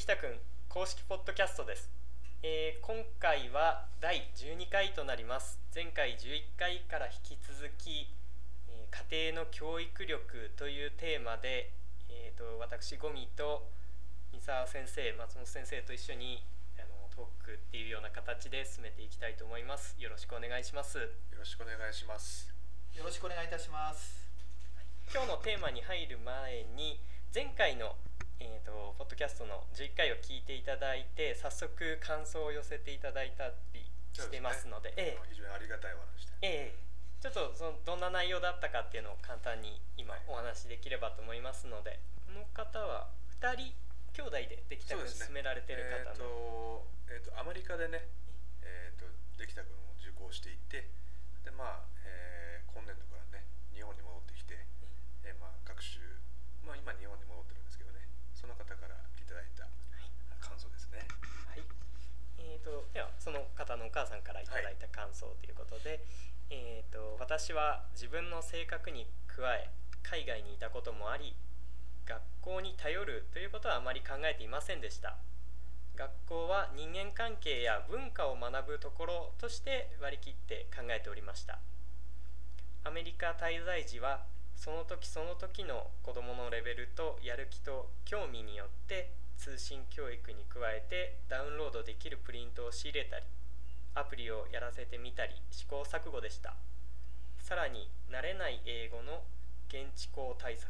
きたくん公式ポッドキャストです、えー今回は第12回となります。前回11回から引き続き、えー家庭の教育力というテーマで、えー、と私ゴミと三沢先生松本先生と一緒にあのトークっていうような形で進めていきたいと思います。よろしくお願いします。よろしくお願いします。よろしくお願いいたします。今日のテーマに入る前に前回の、えー、とポッドキャストの11回を聞いていただいて早速感想を寄せていただいたりしてますのでええ。非常にありがたいお話で。ええ。ちょっとそのどんな内容だったかっていうのを簡単に今お話しできればと思いますのでこの方は2人兄弟でできたく進められてるえっ、方の、とえっ、とアメリカでね、えっ、とできた君を受講していて、でまあ、えー今年度からね日本に戻ってきて、えーまあ学習まあ今日本に戻ってるんですけどね、その方からいただいた感想ですね。はい、えー、とではその方のお母さんからいただいた感想ということで、えー、と私は自分の性格に加え海外にいたこともあり学校に頼るということはあまり考えていませんでした。学校は人間関係や文化を学ぶところとして割り切って考えておりました。アメリカ滞在時はその時その時の子どものレベルとやる気と興味によって通信教育に加えてダウンロードできるプリントを仕入れたりアプリをやらせてみたり試行錯誤でした。さらに慣れない英語の現地校対策。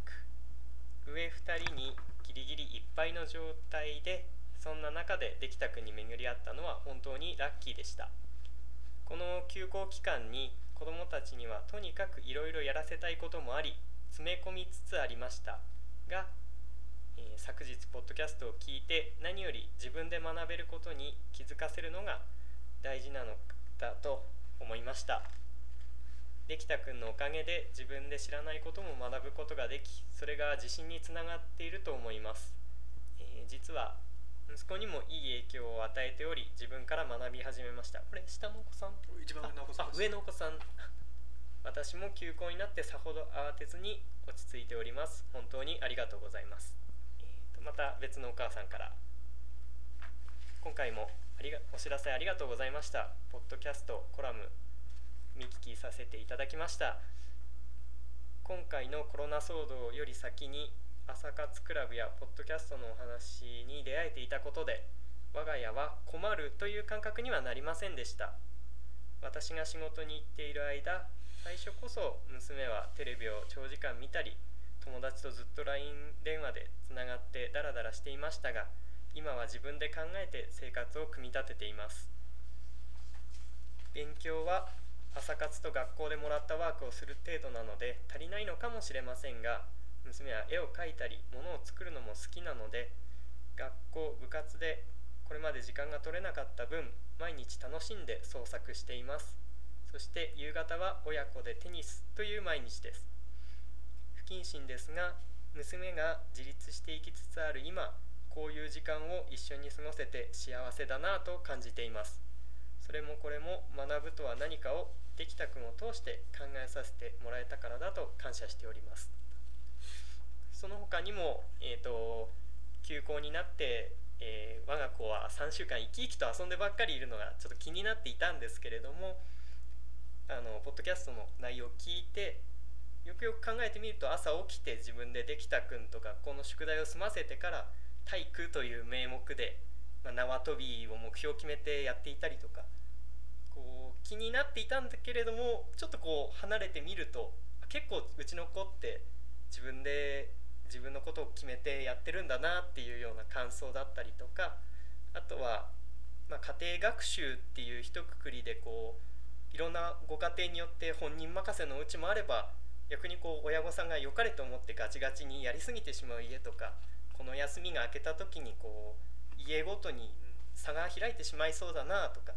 上2人にギリギリいっぱいの状態でそんな中でできたくに巡り合ったのは本当にラッキーでした。この休校期間に子どもたちにはとにかくいろいろやらせたいこともあり詰め込みつつありました。が、えー昨日ポッドキャストを聞いて何より自分で学べることに気づかせるのが大事なのだと思いました。できたくんのおかげで自分で知らないことも学ぶことができそれが自信につながっていると思います、えー実は息子にもいい影響を与えており自分から学び始めました。これ下のお子さん？一番上のお子さん上のお子さん。私も休校になってさほど慌てずに落ち着いております。本当にありがとうございます、また別のお母さんから。今回もありがお知らせありがとうございました。ポッドキャストコラム見聞きさせていただきました。今回のコロナ騒動より先に朝活クラブやポッドキャストのお話に出会えていたことで我が家は困るという感覚にはなりませんでした。私が仕事に行っている間最初こそ娘はテレビを長時間見たり友達とずっと LINE 電話でつながってダラダラしていましたが今は自分で考えて生活を組み立てています。勉強は朝活と学校でもらったワークをする程度なので足りないのかもしれませんが娘は絵を描いたり物を作るのも好きなので学校部活でこれまで時間が取れなかった分毎日楽しんで創作しています。そして夕方は親子でテニスという毎日です。謹慎ですが娘が自立していきつつある今こういう時間を一緒に過ごせて幸せだなと感じています。それもこれも学ぶとは何かをできたくんを通して考えさせてもらえたからだと感謝しております。その他にも、えー、と休校になって、えー我が子は3週間生き生きと遊んでばっかりいるのがちょっと気になっていたんですけれどもあのポッドキャストの内容を聞いてよくよく考えてみると朝起きて自分でできたくんと学校の宿題を済ませてから体育という名目で、まあ、縄跳びを目標を決めてやっていたりとかこう気になっていたんだけれどもちょっとこう離れてみると結構うちの子って自分で自分のことを決めてやってるんだなっていうような感想だったりとかあとは、まあ、家庭学習っていう一括りでこういろんなご家庭によって本人任せのうちもあれば逆にこう親御さんが良かれと思ってガチガチにやりすぎてしまう家とかこの休みが明けた時にこう家ごとに差が開いてしまいそうだなとか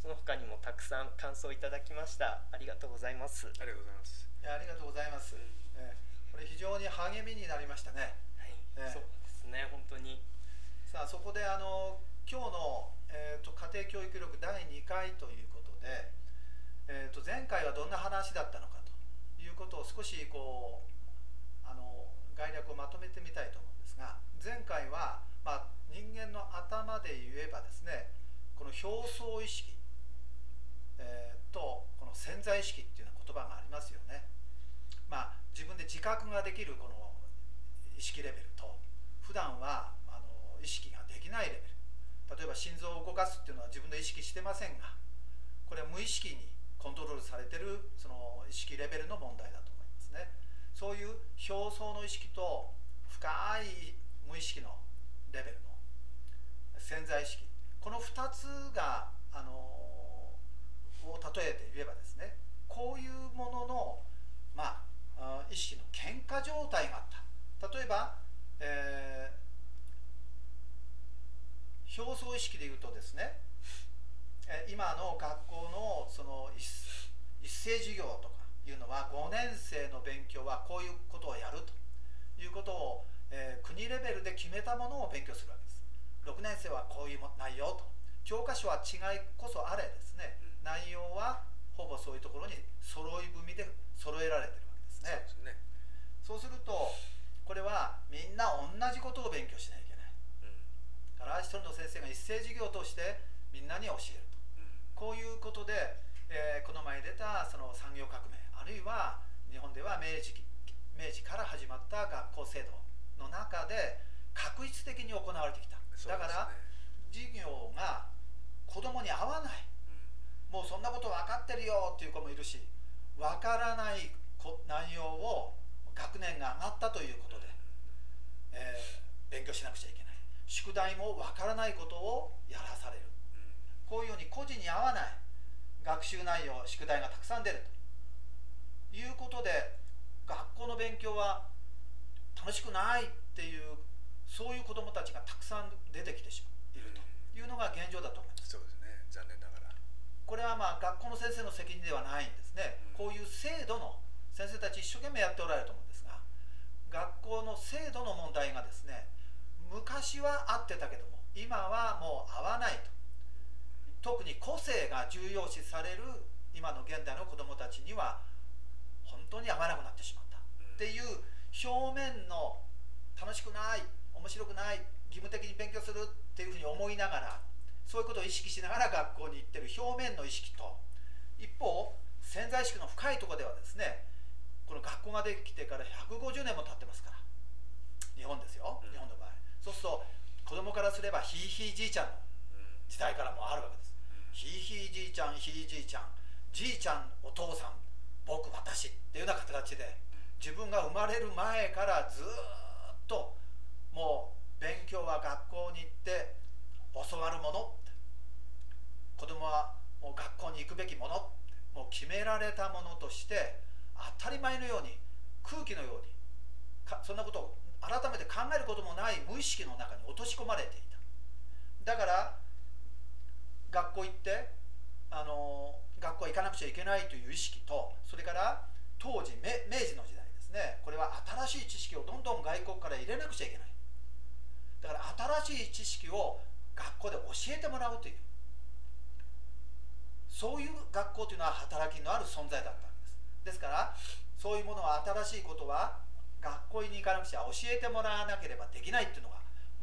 その他にもたくさん感想いただきました。ありがとうございます。ありがとうございます。いやありがとうございます。えーこれ非常に励みになりましたね。はい、ええ。そうですね本当に。さあそこであの今日の、えー、と家庭教育力第2回ということで、えー、と前回はどんな話だったのいうことを少しこうあの概略をまとめてみたいと思うんですが前回は、まあ、人間まで言えばですねこの表層意識、えー、とこの潜在意識っていうような言葉がありますよね。まあ、自分で自覚ができるこの意識レベルと普段はあの意識ができないレベル例えば心臓を動かすっていうのは自分で意識してませんがこれは無意識にコントロールされてるその意識レベルの問題だと思いますね。そういう表層の意識と深い無意識のレベルの潜在意識。この2つがあのを例えて言えばですねこういうもののまあ意識の喧嘩状態があった。例えば、えー、表層意識で言う今の学校のその一斉授業とかいうのは5年生の勉強はこういうことをやるということを、えー、国レベルで決めたものを勉強するわけです6年生はこういう内容と教科書は違いこそあれですね、内容はほぼそういうところに揃い踏みで揃えられてるわけですね。そう、ね、そうするとこれはみんな同じことを勉強しなきゃいけない。うん、から一人の先生が一斉授業としてみんなに教えると。うん、こういうことで、えー、この前出たその産業革命あるいは日本では明治明治から始まった学校制度の中で確実的に行われてきた。だから、授業が子供に合わない、うん、もうそんなこと分かってるよっていう子もいるし分からない内容を学年が上がったということで、えー、勉強しなくちゃいけない。宿題も分からないことをやらされる、こういうように個人に合わない学習内容宿題がたくさん出るということで学校の勉強は楽しくないっていうそういう子どもたちがたくさん出てきてしまういるというのが現状だと思います。そうですね残念ながらこれはまあ学校の先生の責任ではないんですね、うん、こういう制度の先生たち一生懸命やっておられると思うんですが学校の制度の問題がですね昔はあってたけども今はもう合わないと特に個性が重要視される今の現代の子どもたちには本当に合わなくなってしまった。っていう表面の楽しくない面白くない義務的に勉強するっていうふうに思いながらそういうことを意識しながら学校に行ってる表面の意識と。一方潜在意識の深いところではですねこの学校ができてから150年も経ってますから。日本ですよ、日本の場合。そうすると子供からすればひいひいじいちゃんの時代からもあるわけです、ひいひいじいちゃんひいじいちゃんじいちゃんお父さん僕私っていうような形で自分が生まれる前からずっともう勉強は学校に行って教わるもの子供はもう学校に行くべきものもう決められたものとして当たり前のように空気のようにそんなことを改めて考えることもない無意識の中に落とし込まれていた。だから学校行ってあの学校行かなくちゃいけないという意識とそれから当時明治の時代ですね。これは新しい知識をどんどん外国から入れなくちゃいけない。だから新しい知識を学校で教えてもらうという。そういう学校というのは働きのある存在だったんです。ですからそういうものは新しいことは学校に行かなくちゃ教えてもらわなければできないっていうのが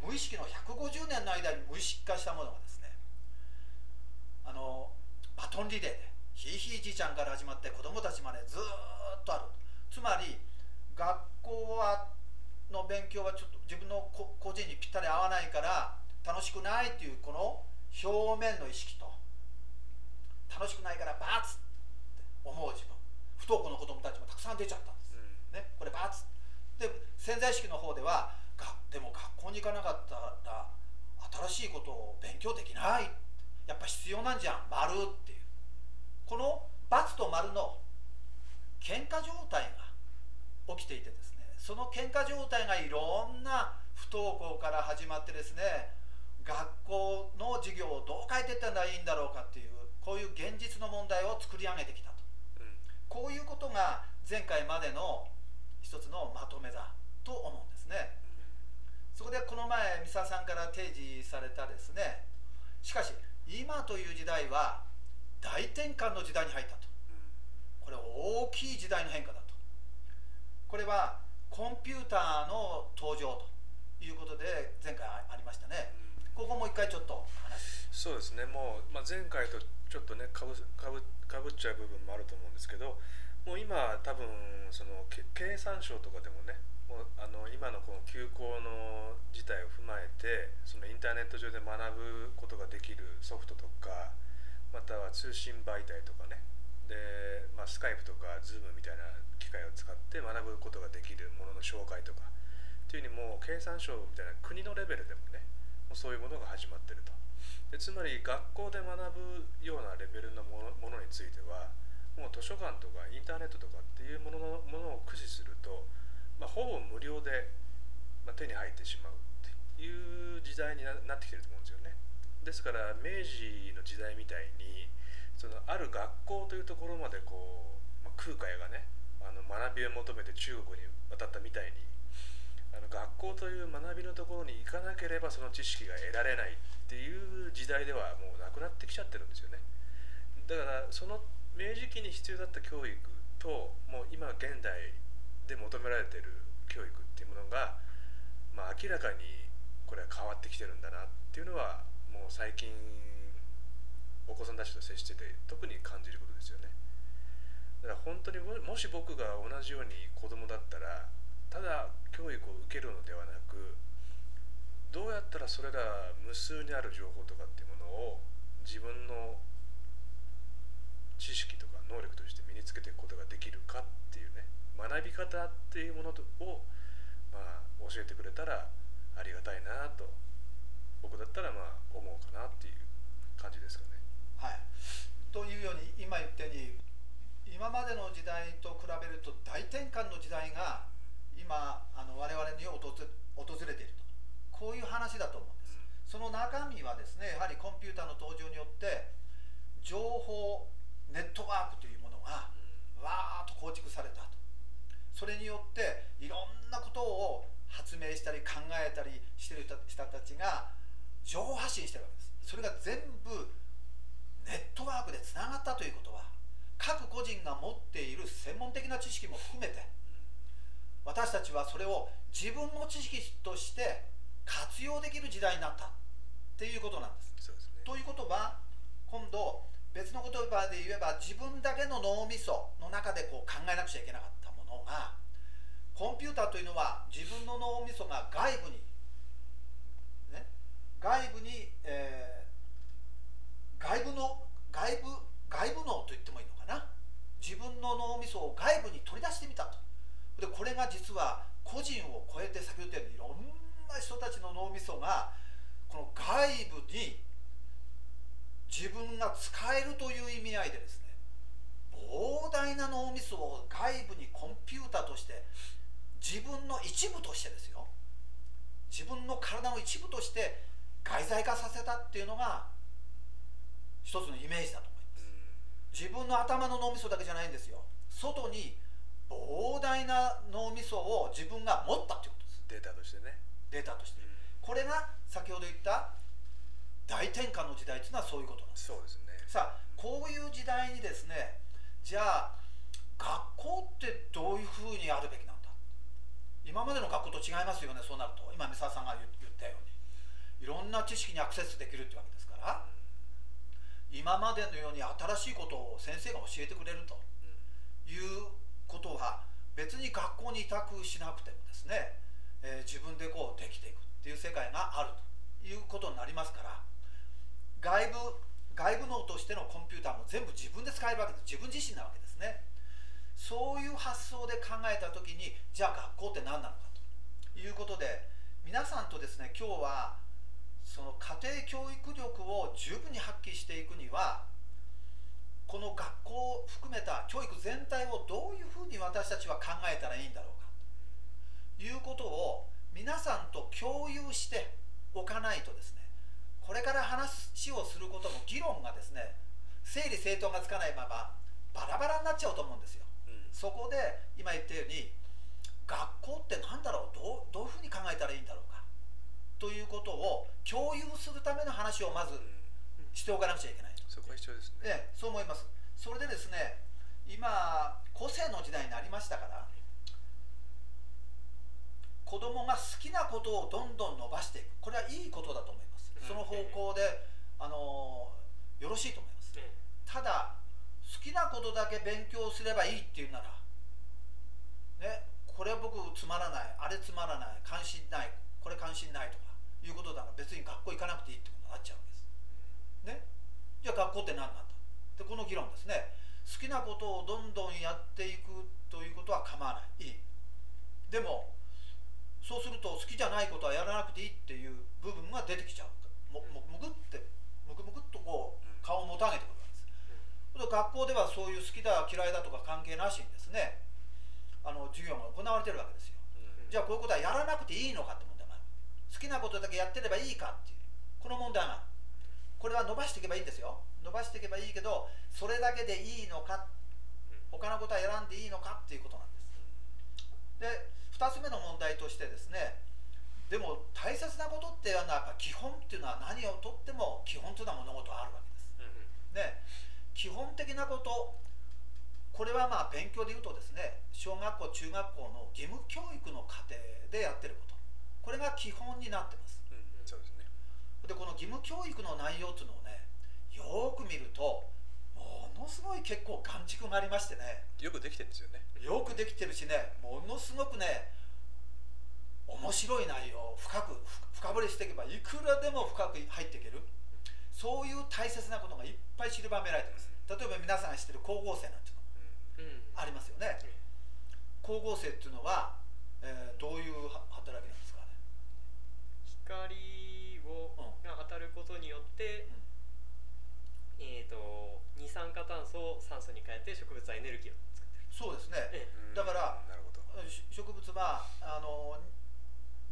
無意識の150年の間に無意識化したものがです。あのバトンリレーでひいひいじいちゃんから始まって子供たちまでずっとある。つまり学校はの勉強はちょっと自分の個人にぴったり合わないから楽しくないっていうこの表面の意識と楽しくないからバツって思う自分。不登校の子供たちもたくさん出ちゃったんです、うん、ね、これバツ。で潜在意識の方ではがでも学校に行かなかったら新しいことを勉強できないやっぱ必要なんじゃん丸っていう。このバツと丸の喧嘩状態が起きていてですねその喧嘩状態がいろんな不登校から始まってですね学校の授業をどう変えていったらいいんだろうかっていうこういう現実の問題を作り上げてきたと、うん、こういうことが前回までの一つのまとめだと思うんですね、うん、そこでこの前三沢さんから提示されたですねしかし今という時代は大転換の時代に入ったと、これ大きい時代の変化だと。これはコンピューターの登場ということで前回ありましたね、ここもう一回回ちょっと話そうですね。もう、まあ、前回とちょっとねかぶかぶかぶっちゃう部分もあると思うんですけどもう今多分その経産省とかでもねもうあの今のこの休校の事態を踏まえてそのインターネット上で学ぶことができるソフトとかまたは通信媒体とかねで、まあ、スカイプとかズームみたいな機械を使って学ぶことができるものの紹介とかっていうふうにもう経産省みたいな国のレベルでもねもうそういうものが始まってると。でつまり学校で学ぶようなレベルのものについてはもう図書館とかインターネットとかっていうもののものを駆使すると、まあ、ほぼ無料で、まあ、手に入ってしまうっていう時代になってきてると思うんですよね。ですから明治の時代みたいにそのある学校というところまでこう、まあ、空海がねあの学びを求めて中国に渡ったみたいにあの学校という学びのところに行かなければその知識が得られないっていう時代ではもうなくなってきちゃってるんですよね。だからその明治期に必要だった教育ともう今現代で求められてる教育っていうものが、まあ、明らかにこれは変わってきてるんだなっていうのはもう最近お子さんたちと接してて特に感じることですよね。だから本当にももし僕が同じように子供だったらただ教育を受けるのではなくどうやったらそれら無数にある情報とかっていうものを自分の知識とか能力として身につけていくことができるかっていうね学び方っていうものを、まあ、教えてくれたらありがたいなと僕だったらまあ思うかなっていう感じですかね。はい。というように今言ったように今までの時代と比べると大転換の時代が今あの我々に訪れ訪れていると。こういう話だと思うんです、その中身はですねやはりコンピューターの登場によって情報ネットワークというものがわーっと構築されたと。それによっていろんなことを発明したり考えたりしてる人たちが情報発信してるわけです。それが全部ネットワークでつながったということは各個人が持っている専門的な知識も含めて私たちはそれを自分の知識として活用できる時代になったっていうことなんです。ですね。ということは今度別の言葉で言えば自分だけの脳みその中でこう考えなくちゃいけなかったものがコンピューターというのは自分の脳みそが外部に、ね、外部に、えー外部の外部外部脳と言ってもいいのかな？自分の脳みそを外部に取り出してみたと。でこれが実は個人を超えて先ほど言ったようにいろんな人たちの脳みそがこの外部に自分が使えるという意味合いでですね膨大な脳みそを外部にコンピューターとして自分の一部としてですよ自分の体の一部として外在化させたっていうのが一つのイメージだと思います。自分の頭の脳みそだけじゃないんですよ。外に膨大な脳みそを自分が持ったということです。データとしてね。データとして。これが先ほど言った大転換の時代というのはそういうことなんです。そうですね。さあこういう時代にですねじゃあ学校ってどういうふうにあるべきなんだ？今までの学校と違いますよねそうなると。今三沢さんが言言ったように。いろんな知識にアクセスできるってわけですから。今までのように新しいことを先生が教えてくれるということは別に学校に委託しなくてもですね、えー自分でこうできていくっていう世界があるということになりますから外部外部脳としてのコンピューターも全部自分で使えるわけです。自分自身なわけですね。そういう発想で考えた時にじゃあ学校って何なのかということで皆さんとですね今日はその家庭教育力を十分に発揮していくにはこの学校を含めた教育全体をどういうふうに私たちは考えたらいいんだろうかということを皆さんと共有しておかないとですねこれから話をすることも議論がですね整理整頓がつかないままバラバラになっちゃうと思うんですよ。うんそこで今言ったように学校って何だろう？どうどういうふうに考えたらいいんだろうか？ということを共有するための話をまずしておかなくちゃいけないと。そこは必要ですね。ええ、そう思います。それでですね、今、個性の時代になりましたから、子供が好きなことをどんどん伸ばしていく、これはいいことだと思います。その方方向で、あのよろしいと思います。ただ好きなことだけ勉強すればいいっていうならねこれ僕つまらないあれつまらない関心ないこれ関心ないとかいうことなら別に学校行かなくていいってことになっちゃうんです。ね。じゃあ学校って何なんだでこの議論ですね。好きなことをどんどんやっていくということは構わない。いい。でもそうすると好きじゃないことはやらなくていいっていう部分が出てきちゃうももむぐってむくむくっとこう顔をもたげてくるわけです。学校ではそういう好きだ嫌いだとか関係なしにですねあの授業が行われてるわけですよ。じゃあこういうことはやらなくていいのかって問題もある。好きなことだけやってればいいかっていう。この問題がある。これは伸ばしていけばいいんですよ。伸ばしていけばいいけどそれだけでいいのか他のことは選んでいいのかっていうことなんです。で2つ目の問題としてですねでも大切なことっていうのはやっぱ基本っていうのは何をとっても基本というのは物事はあるわけです、ね、基本的なことこれはまあ勉強で言うとですね小学校中学校の義務教育の過程でやってること。これが基本になってます。うんそうですね。でこの義務教育の内容っていうのをねよーく見るとものすごい結構眼蓄がありましてね。よくできてるんですよね。よくできてるしねものすごくね面白い内容を深く深掘りしていけばいくらでも深く入っていける。そういう大切なことがいっぱい散りばめられてます。例えば皆さんが知ってる光合成なんていうの。ありますよね。光合成っていうのは、えーどういうは働きなんですか？ね、光をうん。が当たることによって、えー、と二酸化炭素を酸素に変えて植物はエネルギーを作ってる。そうですね。えうんだからなるほど。し植物はあの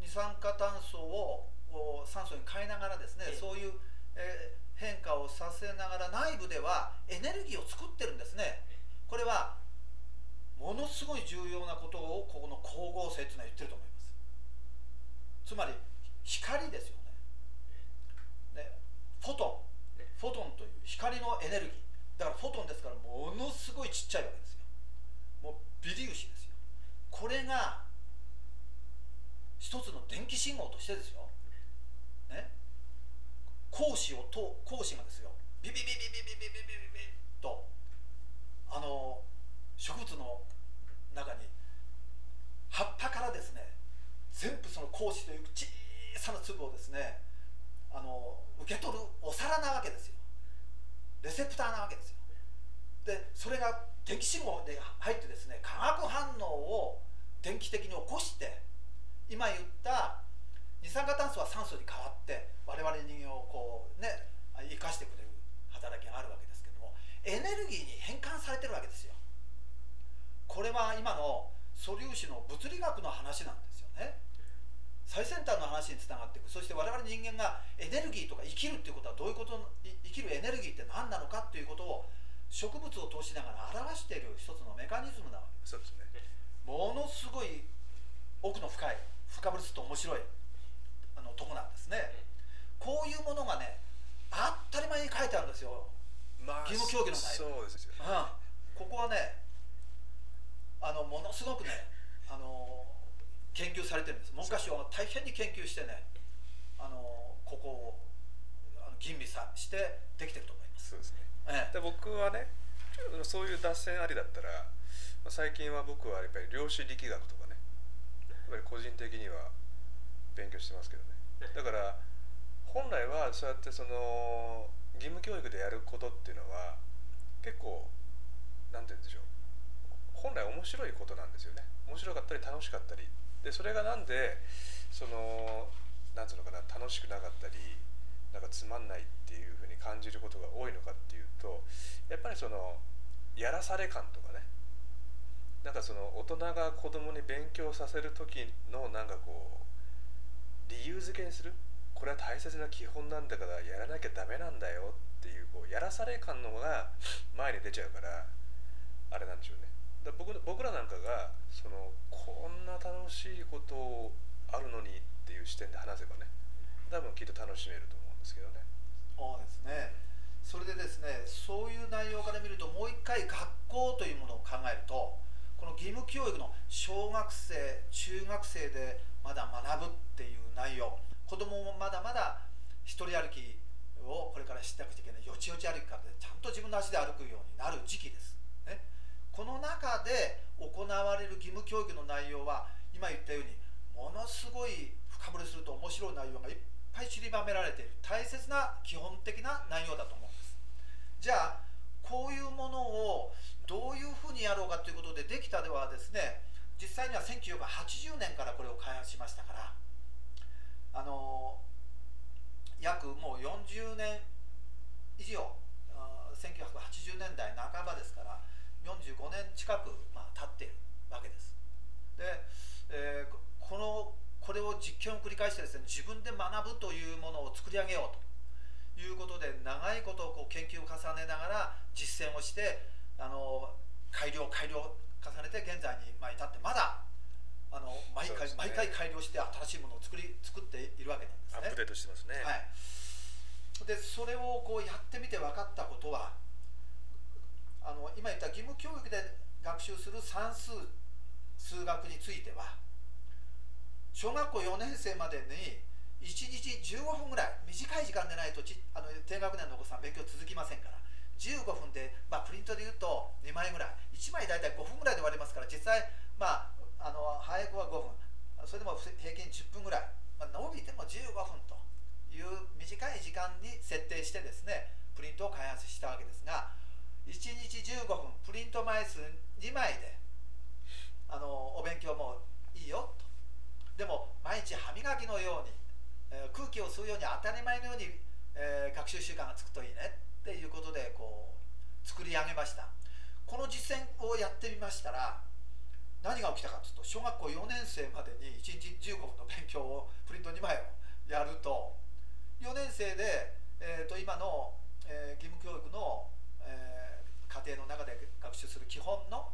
二酸化炭素を酸素に変えながらですね、ええ。そういう、えー変化をさせながら内部ではエネルギーを作ってるんですね。これはものすごい重要なことをここの光合成っていうのは言ってると思います。つまり光ですよね。ねフォトン。ねフォトンという光のエネルギー。だからフォトンですからものすごいちっちゃいわけですよ。もう微粒子ですよ。これが一つの電気信号としてですよ、ね、光子をと光子がですよ。ビビビビビビビビビビビとあの植物の中に葉っぱからですね全部その光子という小さな粒をですねあの受け取るお皿なわけですよレセプターなわけですよでそれが電気信号で入ってですね化学反応を電気的に起こして今言った二酸化炭素は酸素に変わって我々人間をこうね生かしてくれる働きがあるわけですけどもエネルギーに変換されてるわけですよ。これは今の素粒子の物理学の話なんですよね。最先端の話につながっていく。そして我々人間がエネルギーとか生きるっていうことはどういうことい生きるエネルギーって何なのかっていうことを植物を通しながら表している一つのメカニズムなわけそうですね。ものすごい奥の深い深掘りすると面白いあのとこなんですね。こういうものがね当たり前に書いてあるんですよ、まあ義務教育の内容そうですよね。うん、ここはねあのものすごくねあの研究されてるんです。文科省が大変に研究してねあのここを吟味さしてできてると思います、そうですね。ええ。で僕はねそういう脱線ありだったらまあ最近は僕はやっぱり量子力学とかぱり個人的には勉強してますけどね。だから本来はそうやってその義務教育でやることっていうのは結構なんて言うんでしょう。本来面白いことなんですよね。面白かったり楽しかったり。でそれがなんでそのなんつうのかな楽しくなかったりなんかつまんないっていうふうに感じることが多いのかっていうとやっぱりそのやらされ感とかねなんかその大人が子供に勉強させる時のなんかこう理由付けにする？これは大切な基本なんだからやらなきゃダメなんだよっていうこうやらされ感の方が前に出ちゃうからあれなんでしょうね。だ僕僕らなんかがそのこんな楽しいことあるのにっていう視点で話せばね多分きっと楽しめると思うんですけどね。そうですね。それでですねそういう内容から見るともう一回学校というものを考えるとこの義務教育の小学生中学生でまだ学ぶっていう内容。子供ももまだまだ一人歩きをこれからしなくちゃいけない。よちよち歩きからちゃんと自分の足で歩くようになる時期です、ね、この中で行われる義務教育の内容は今言ったようにものすごい深掘りすると面白い内容がいっぱい散りばめられている。大切な基本的な内容だと思うんです。じゃあこういうものをどういうふうにやろうかということではですね実際には1980年からこれを開発しましたからあの約もう40年以上1980年代半ばですから45年近く、まあ、経っているわけです。で、えー、このこれを実験を繰り返してですね自分で学ぶというものを作り上げようと。いうことで長いことをこう研究を重ねながら実践をしてあの改良改良重ねて現在にまあ至ってまだあの毎回、ね、毎回改良して新しいものを作り作っているわけなんですね。アップデートしてますね。はい。でそれをこうやってみて分かったことはあの今言った義務教育で学習する算数数学については小学校4年生までに1日15分ぐらい短い時間でないとちあの低学年のお子さん勉強続きませんから15分で、まあ、プリントで言うと2枚ぐらい。1枚大体5分ぐらいで終わりますから実際まああの早くは5分。それでも平均10分ぐらい、まあ、伸びても15分という短い時間に設定してですねプリントを開発したわけですが1日15分プリント枚数2枚であのお勉強もいいよと。でも毎日歯磨きのようにえー、空気を吸うように当たり前のように、えー、学習習慣がつくといいね。っていうことでこう作り上げました。この実践をやってみましたら何が起きたかというと小学校4年生までに1日15分の勉強をプリント2枚をやると4年生で、えー、と今の、えー、義務教育の、えー、家庭の中で学習する基本の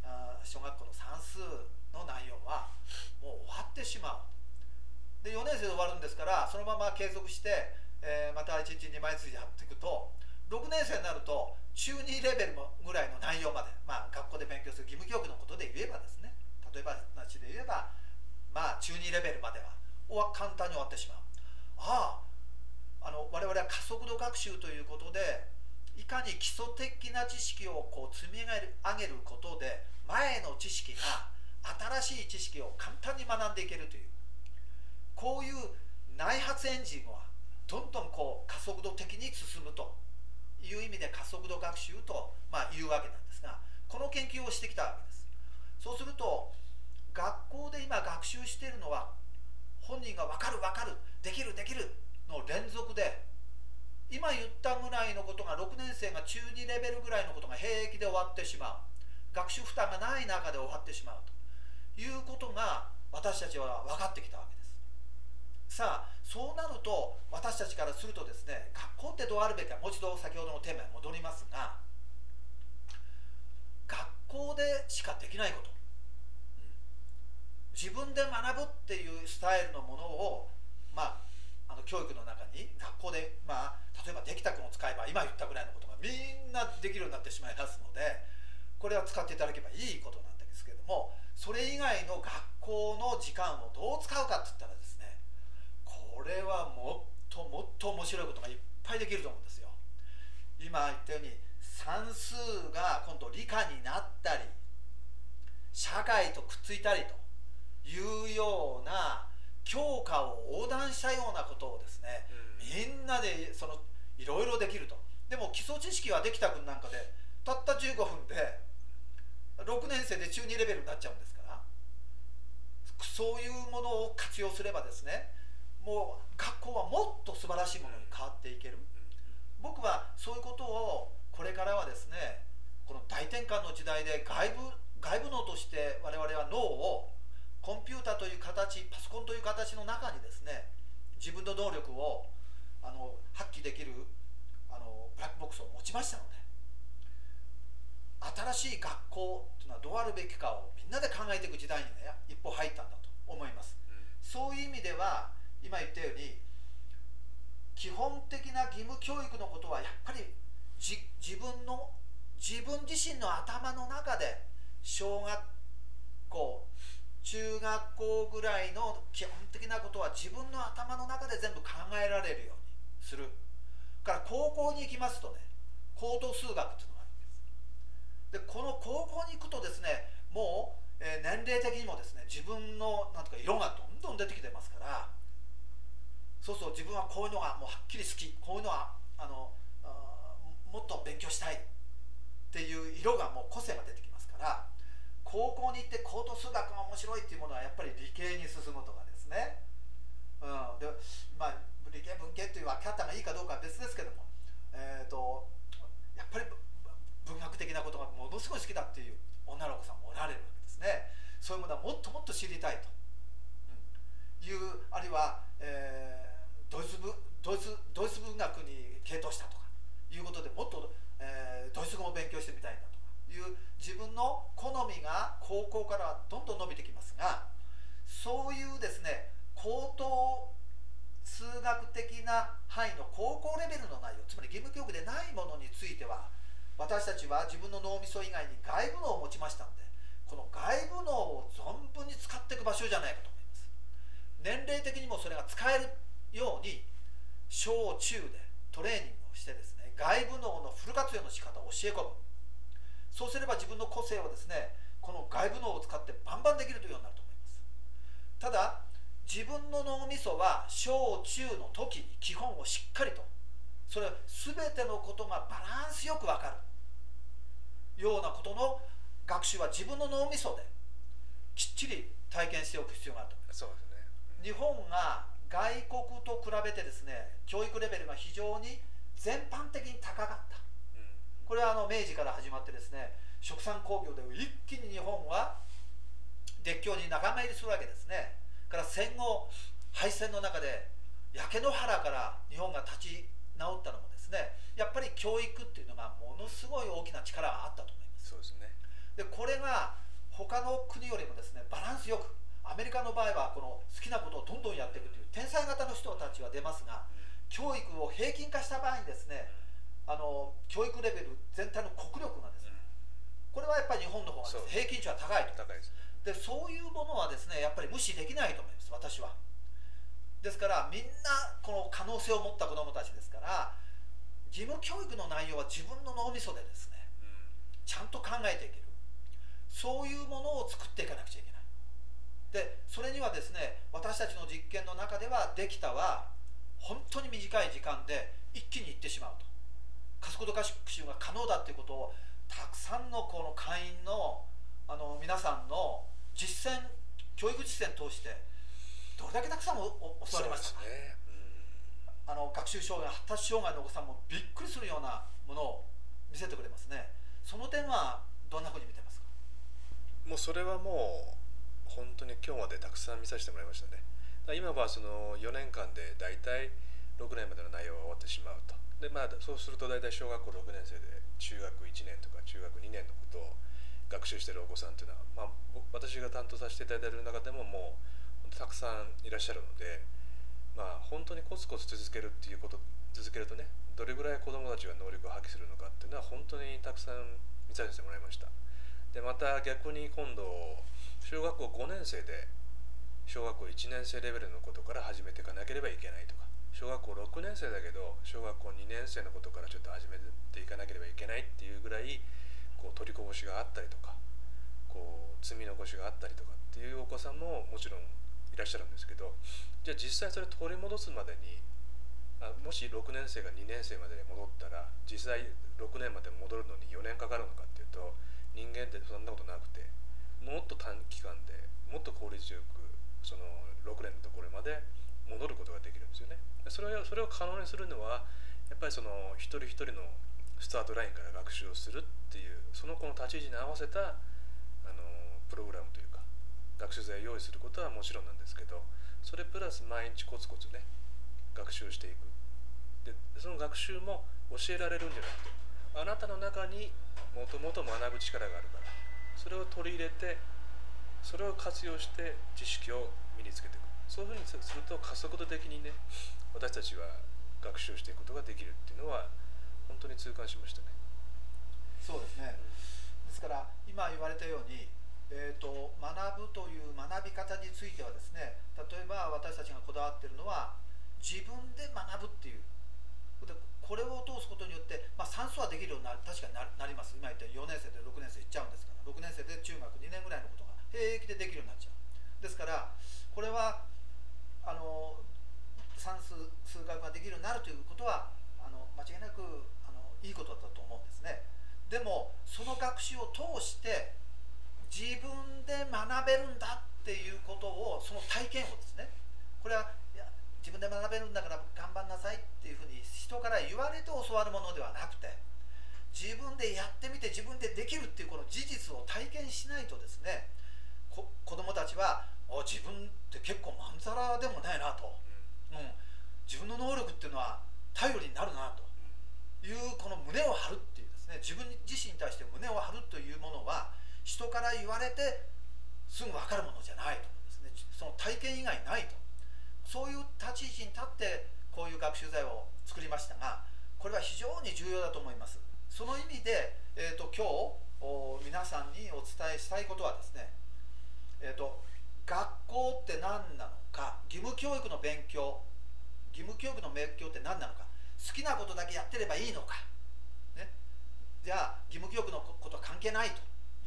あ小学校の算数の内容はもう終わってしまう。で4年生で終わるんですからそのまま継続して、えー、また1日2枚ずつやっていくと6年生になると中2レベルぐらいの内容まで、まあ、学校で勉強する義務教育のことで言えばですね。例えばなしで言えば、まあ、中2レベルまでは簡単に終わってしまう。あああの我々は加速度学習ということでいかに基礎的な知識をこう積み上げることで前の知識が新しい知識を簡単に学んでいけるというこういう内発エンジンはどんどんこう加速度的に進むという意味で加速度学習と、まあ、言うわけなんですがこの研究をしてきたわけです。そうすると学校で今学習しているのは本人が分かる分かるできるできるの連続で今言ったぐらいのことが6年生が中2レベルぐらいのことが平気で終わってしまう。学習負担がない中で終わってしまうということが私たちは分かってきたわけです。さあそうなると私たちからするとですね学校ってどうあるべきかもう一度先ほどのテーマに戻りますが学校でしかできないこと、自分で学ぶっていうスタイルのものをまああの教育の中に学校でまあ例えばできたくんを使えば今言ったぐらいのことがみんなできるようになってしまいますのでこれは使っていただけばいいことなんですけれどもそれ以外の学校の時間をどう使うかって言ったらですねれはもっともっと面白いことがいっぱいできると思うんですよ。今言ったように算数が今度理科になったり社会とくっついたりというような教科を横断したようなことをですね、うん、みんなでそのいろいろできると。でも基礎知識はできたくんなんかでたった15分で6年生で中2レベルになっちゃうんですからそういうものを活用すればですねもう学校はもっと素晴らしいものに変わっていける。僕はそういうことをこれからはですねこの大転換の時代で外部外部脳として我々は脳をコンピューターという形パソコンという形の中にですね自分の能力をあの発揮できるあのブラックボックスを持ちましたので新しい学校というのはどうあるべきかをみんなで考えていく時代にね一歩入ったんだと思います、うん、そういう意味では今言ったように基本的な義務教育のことはやっぱり自分の自分自身の頭の中で小学校中学校ぐらいの基本的なことは自分の頭の中で全部考えられるようにする。から高校に行きますとね高等数学っていうのがあるんです。でこの高校に行くとですねもう、え、年齢的にもですね自分のなんとか色がどんどん出てきてますからそうそう自分はこういうのがもうはっきり好きこういうのはあのもっと勉強したいっていう色がもう個性が出てきますから高校に行って高等数学が面白いっていうものはやっぱり理系に進むとかですね、うん、でまあ理系文系という分け方がいいかどうかは別ですけども、えーと、やっぱり文学的なことがものすごい好きだっていう女の子さんもおられるわけですね。そういうものはもっともっと知りたいと、いうあるいは、えー、ドイツドイツドイツ文学に傾倒したとかいうことでもっと、えー、ドイツ語も勉強してみたいんだとかいう自分の好みが高校からどんどん伸びてきますがそういうですね高等数学的な範囲の高校レベルの内容つまり義務教育でないものについては私たちは自分の脳みそ以外に外部脳を持ちましたのでこの外部脳を存分に使っていく場所じゃないかと。年齢的にもそれが使えるように小中でトレーニングをしてですね外部脳のフル活用の仕方を教え込む。そうすれば自分の個性をですねこの外部脳を使ってバンバンできるというようになると思います。ただ自分の脳みそは小中の時に基本をしっかりとそれは全てのことがバランスよく分かるようなことの学習は自分の脳みそできっちり体験しておく必要があるとそうです、日本が外国と比べてですね教育レベルが非常に全般的に高かった、うん、これはあの明治から始まってですね殖産工業で一気に日本は列強に仲間入りするわけですね。から戦後敗戦の中で焼け野原から日本が立ち直ったのもですねやっぱり教育っていうのがものすごい大きな力があったと思います。そうですね。でこれが他の国よりもですねバランスよくアメリカの場合はこの好きなことをどんどんやっていくという天才型の人たちは出ますが、うん、教育を平均化した場合にですね、あの教育レベル全体の国力がですね、これはやっぱり日本の方が平均値は高いと。高いです。でそういうものはですねやっぱり無視できないと思います。私は。ですからみんなこの可能性を持った子どもたちですから義務教育の内容は自分の脳みそでですね、うん、ちゃんと考えていける。そういうものを作っていかなくちゃいけないでそれにはですね私たちの実験の中ではできたは本当に短い時間で一気にいってしまうと。加速度学習が可能だということをたくさんのこの会員のあの皆さんの実践教育実践を通してどれだけたくさん教わりました。か、ね。うん、あの学習障害発達障害のお子さんもびっくりするようなものを見せてくれますね。その点はどんなふうに見てますか？もうそれはもう本当に今日までたくさん見させてもらいましたね。今はその4年間で大体6年までの内容が終わってしまうと。でまあそうすると大体小学校6年生で中学1年とか中学2年のことを学習してるお子さんっていうのは、まあ、私が担当させていただいている中でももうたくさんいらっしゃるので、まあ、本当にコツコツ続けるっていうこと続けるとねどれぐらい子どもたちが能力を発揮するのかっていうのは本当にたくさん見させてもらいました。でまた逆に今度小学校5年生で小学校1年生レベルのことから始めていかなければいけないとか小学校6年生だけど小学校2年生のことからちょっと始めていかなければいけないっていうぐらいこう取りこぼしがあったりとかこう積み残しがあったりとかっていうお子さんももちろんいらっしゃるんですけどじゃあ実際それ取り戻すまでにあもし6年生が2年生まで戻ったら実際6年まで戻るのに4年かかるのかっていうと人間ってそんなことなくてもっと短期間でもっと効率よくその6年のところまで戻ることができるんですよね。それをそれを可能にするのはやっぱりその一人一人のスタートラインから学習をするっていうその子の立ち位置に合わせたあのプログラムというか学習材を用意することはもちろんなんですけどそれプラス毎日コツコツね学習していくでその学習も教えられるんじゃなくてあなたの中にもともと学ぶ力があるからそれを取り入れてそれを活用して知識を身につけていく。そういうふうにすると加速度的にね私たちは学習していくことができるっていうのは本当に痛感しましたね。そうですね、ですから今言われたようにえーと、学ぶという学び方についてはですね例えば私たちがこだわってるのは自分で学ぶっていう。これを通すことによって、まあ、算数はできるようになる確かになります。今言ったように4年生で6年生いっちゃうんですから。6年生で中学2年ぐらいのことが平気でできるようになっちゃう。ですからこれはあの算数数学ができるようになるということはあの間違いなくあのいいことだと思うんですね。でもその学習を通して自分で学べるんだっていうことをその体験をですね。これは自分で学べるんだから頑張んなさいっていうふう言われて教わるものではなくて自分でやってみて自分でできるっていうこの事実を体験しないとですね子供たちは自分って結構まんざらでもないなと、うん、自分の能力っていうのは頼りになるなと。いうこの胸を張るっていうですね自分自身に対して胸を張るというものは人から言われてすぐ分かるものじゃないとですね。その体験以外ないと。そういう立ち位置に立ってこういう学習材を作りましたがこれは非常に重要だと思います。その意味で、えーと、今日皆さんにお伝えしたいことはですね、えーと学校って何なのか義務教育の勉強義務教育の勉強って何なのか好きなことだけやってればいいのか、ね、じゃあ義務教育のことは関係ないと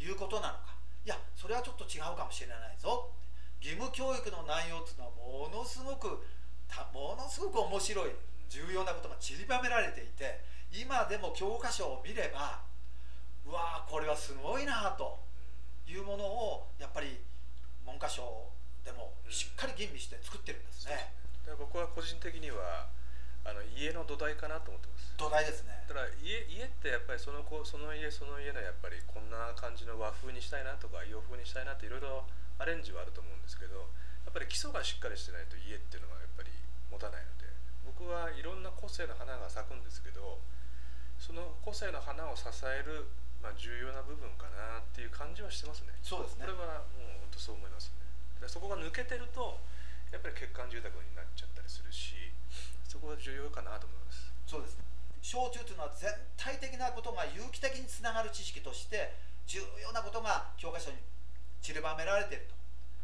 いうことなのか。いやそれはちょっと違うかもしれないぞ。義務教育の内容っていうのはものすごくものすごく面白い重要なことが散りばめられていて今でも教科書を見ればうわーこれはすごいなというものをやっぱり文科省でもしっかり吟味して作ってるんですね。僕は個人的にはあの家の土台かなと思ってます。土台ですね。だから家家ってやっぱりその子その家その家のやっぱりこんな感じの和風にしたいなとか洋風にしたいなっていろいろアレンジはあると思うんですけどやっぱり基礎がしっかりしてないと家っていうのはやっぱり持たないので僕はいろんな個性の花が咲くんですけどその個性の花を支える、まあ、重要な部分かなっていう感じはしてますね。そうですね。これはもう本当そう思いますね。そこが抜けてるとやっぱり欠陥住宅になっちゃったりするしそこは重要かなと思います。そうです小中というのは全体的なことが有機的につながる知識として重要なことが教科書に散りばめられていると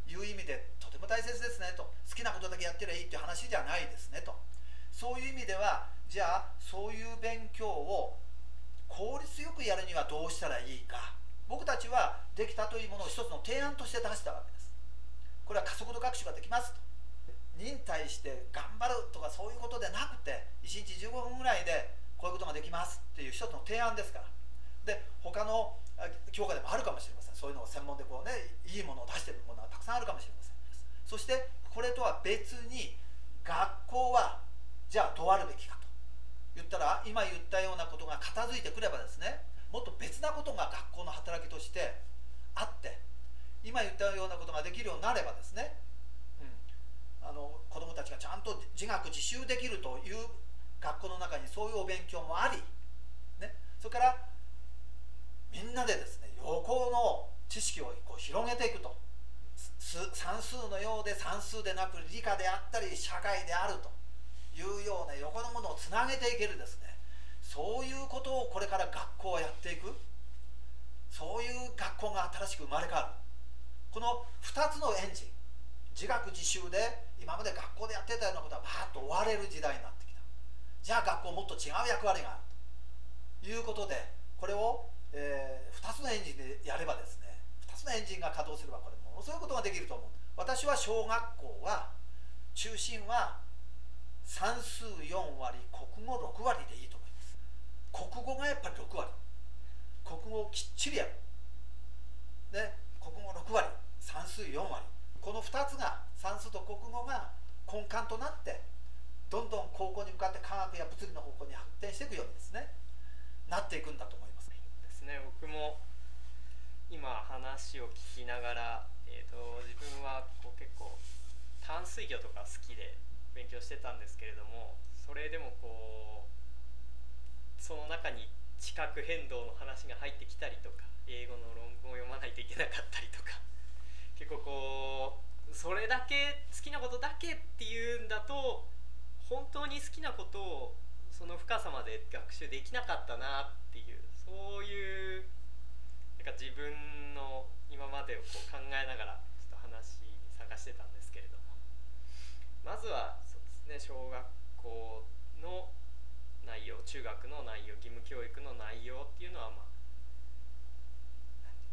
いう意味でとても大切ですねと。好きなことだけやってりゃいいっていう話じゃないですねと。そういう意味ではじゃあそういう勉強を効率よくやるにはどうしたらいいか。僕たちはできたというものを一つの提案として出したわけです。これは加速度学習ができますと。忍耐して頑張るとかそういうことでなくて1日15分ぐらいでこういうことができますっていう一つの提案ですから。で他の教科でもあるかもしれません。そういうのを専門でこうねいいものを出してるものはたくさんあるかもしれません。そしてこれとは別に学校はじゃあどうあるべきかと言ったら今言ったようなことが片付いてくればですねもっと別なことが学校の働きとしてあって今言ったようなことができるようになればですねうんあの子どもたちがちゃんと自学自習できるという学校の中にそういうお勉強もあり、ね、それからみんなでですね横の知識をこう広げていくと。算数のようで算数でなく理科であったり社会であると。いうような横のものをつなげていけるですね。そういうことをこれから学校はやっていく。そういう学校が新しく生まれ変わる。この2つのエンジン自学自習で今まで学校でやってたようなことはバーッと終われる時代になってきた。じゃあ学校もっと違う役割がある。ということでこれを、えー、2つのエンジンでやればですね2稼働すればこれものすごいことができると思う。私は小学校は中心は算数4割国語6割でいいと思います。国語がやっぱり6割。国語をきっちりやる。で国語6割。算数4割。この2つが算数と国語が根幹となってどんどん高校に向かって科学や物理の方向に発展していくようにですねなっていくんだと思います。ですね僕も今話を聞きながら、えーと、自分はこう結構淡水魚とか好きで勉強してたんですけれどもそれでもこうその中に地殻変動の話が入ってきたりとか英語の論文を読まないといけなかったりとか結構こうそれだけ好きなことだけっていうんだと本当に好きなことをその深さまで学習できなかったなっていうそういうか自分の今までをこう考えながらちょっと話に参加してたんですけれどもまずはそうですね小学校の内容中学の内容義務教育の内容っていうのはまあ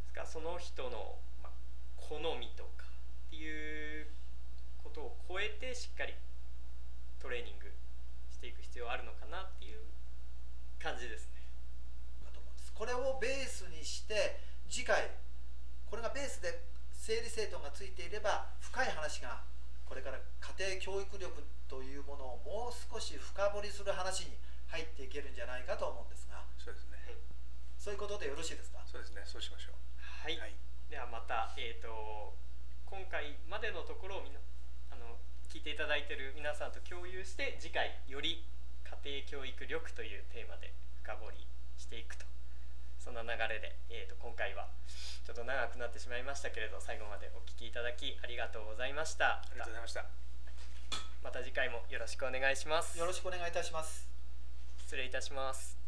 ですかその人の、好みとかっていうことを超えてしっかりトレーニングしていく必要あるのかなっていう感じですね。だと思うんですこれをベースにして次回これがベースで整理整頓がついていれば深い話がこれから家庭教育力というものをもう少し深掘りする話に入っていけるんじゃないかと思うんですが。そうですね。そういうことでよろしいですか？そうですね。そうしましょう。はい、はい。ではまた、えー、と今回までのところをみんなあの聞いていただいている皆さんと共有して次回より家庭教育力というテーマで深掘りしていくとそんな流れで、えー、と今回はちょっと長くなってしまいましたけれど最後までお聞きいただきありがとうございました。ありがとうございました。また次回もよろしくお願いします。よろしくお願いいたします。失礼いたします